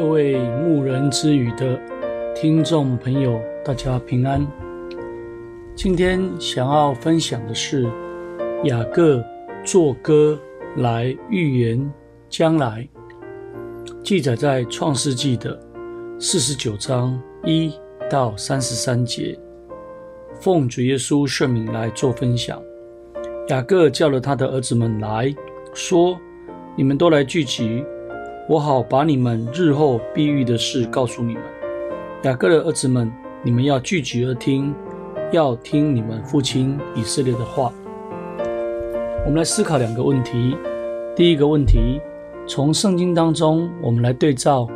各位牧人之语的听众朋友，大家平安。今天想要分享的是雅各作歌来预言将来，记载在创世纪的四十九章一到三十三节。奉主耶稣圣名来做分享。雅各叫了他的儿子们来说：“你们都来聚集。”我好把你们日后必遇的事告诉你们。雅各的儿子们，你们要聚集而听，要听你们父亲以色列的话。我们来思考两个问题。第一个问题，从圣经当中，我们来对照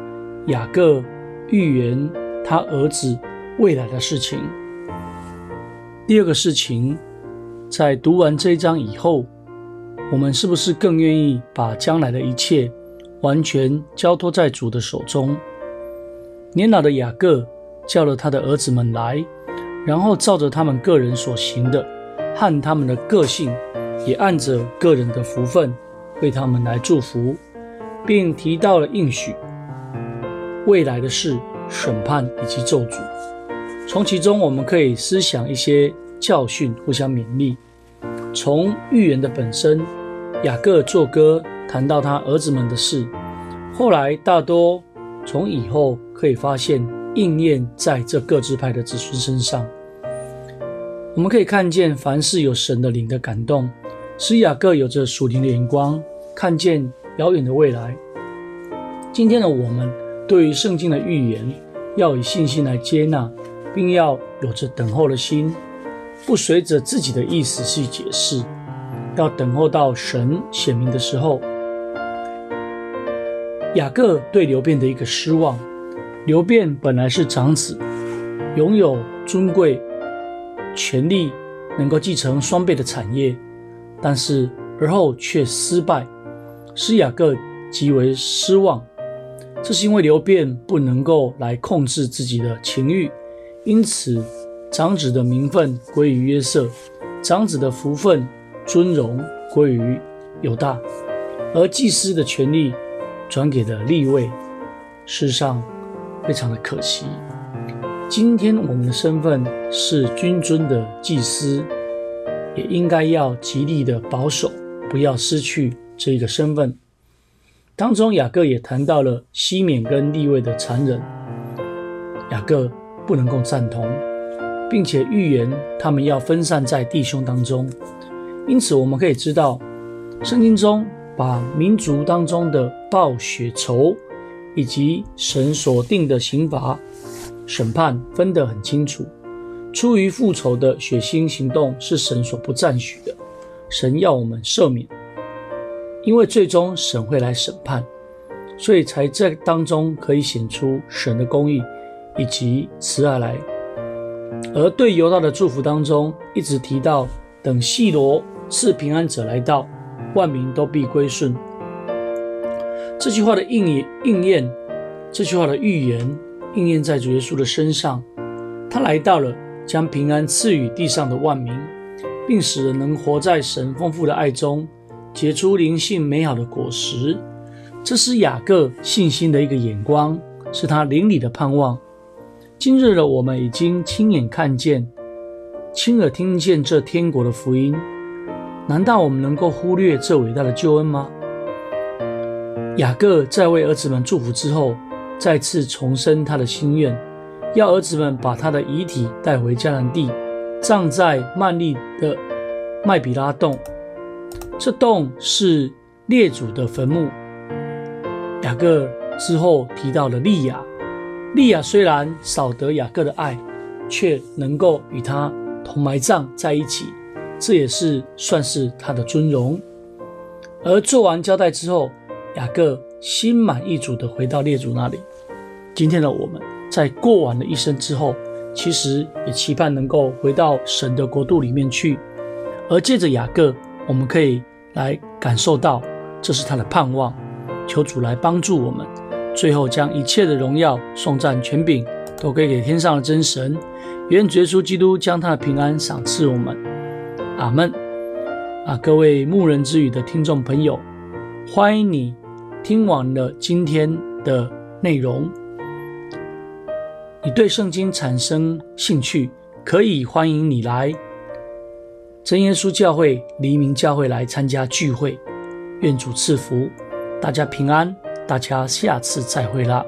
雅各预言他儿子未来的事情。第二个事情，在读完这一章以后，我们是不是更愿意把将来的一切完全交托在主的手中。年老的雅各叫了他的儿子们来，然后照着他们个人所行的和他们的个性，也按着个人的福分为他们来祝福，并提到了应许、未来的事、审判以及咒诅。从其中我们可以思想一些教训，互相勉励。从预言的本身，雅各作歌。谈到他儿子们的事，后来大多从以后可以发现应验在这各支派的子孙身上。我们可以看见，凡是有神的灵的感动，使雅各有着属灵的眼光，看见遥远的未来。今天的我们对于圣经的预言，要以信心来接纳，并要有着等候的心，不随着自己的意思去解释，要等候到神显明的时候。雅各对流便的一个失望。流便本来是长子，拥有尊贵、权力，能够继承双倍的产业，但是而后却失败，使雅各极为失望。这是因为流便不能够来控制自己的情欲，因此长子的名分归于约瑟，长子的福分、尊荣归于犹大，而祭司的权力。转给了利未，世上非常的可惜。今天我们的身份是君尊的祭司，也应该要极力的保守，不要失去这个身份。当中雅各也谈到了西缅跟利未的残忍，雅各不能够赞同，并且预言他们要分散在弟兄当中。因此我们可以知道，圣经中。把民族当中的报血仇，以及神所定的刑罚、审判分得很清楚。出于复仇的血腥行动是神所不赞许的，神要我们赦免，因为最终神会来审判，所以才在当中可以显出神的公义以及慈爱来。而对犹大的祝福当中，一直提到等细罗赐平安者来到。万民都必归顺。这句话的应，应验，这句话的预言，应验在主耶稣的身上。他来到了，将平安赐予地上的万民，并使人能活在神丰富的爱中，结出灵性美好的果实。这是雅各信心的一个眼光，是他灵里的盼望。今日的我们已经亲眼看见，亲耳听见这天国的福音。难道我们能够忽略这伟大的救恩吗？雅各在为儿子们祝福之后，再次重申他的心愿，要儿子们把他的遗体带回迦南地，葬在曼利的麦比拉洞。这洞是列祖的坟墓。雅各之后提到了利亚，利亚虽然少得雅各的爱，却能够与他同埋葬在一起。这也是算是他的尊荣。而做完交代之后，雅各心满意足地回到列祖那里。今天的我们在过完了一生之后，其实也期盼能够回到神的国度里面去。而借着雅各，我们可以来感受到这是他的盼望。求主来帮助我们，最后将一切的荣耀、颂赞、权柄都归给天上的真神。愿主耶稣基督将他的平安赏赐我们。阿门啊！各位牧人之语的听众朋友，欢迎你听完了今天的内容。你对圣经产生兴趣，可以欢迎你来真耶稣教会黎明教会来参加聚会。愿主赐福，大家平安，大家下次再会啦。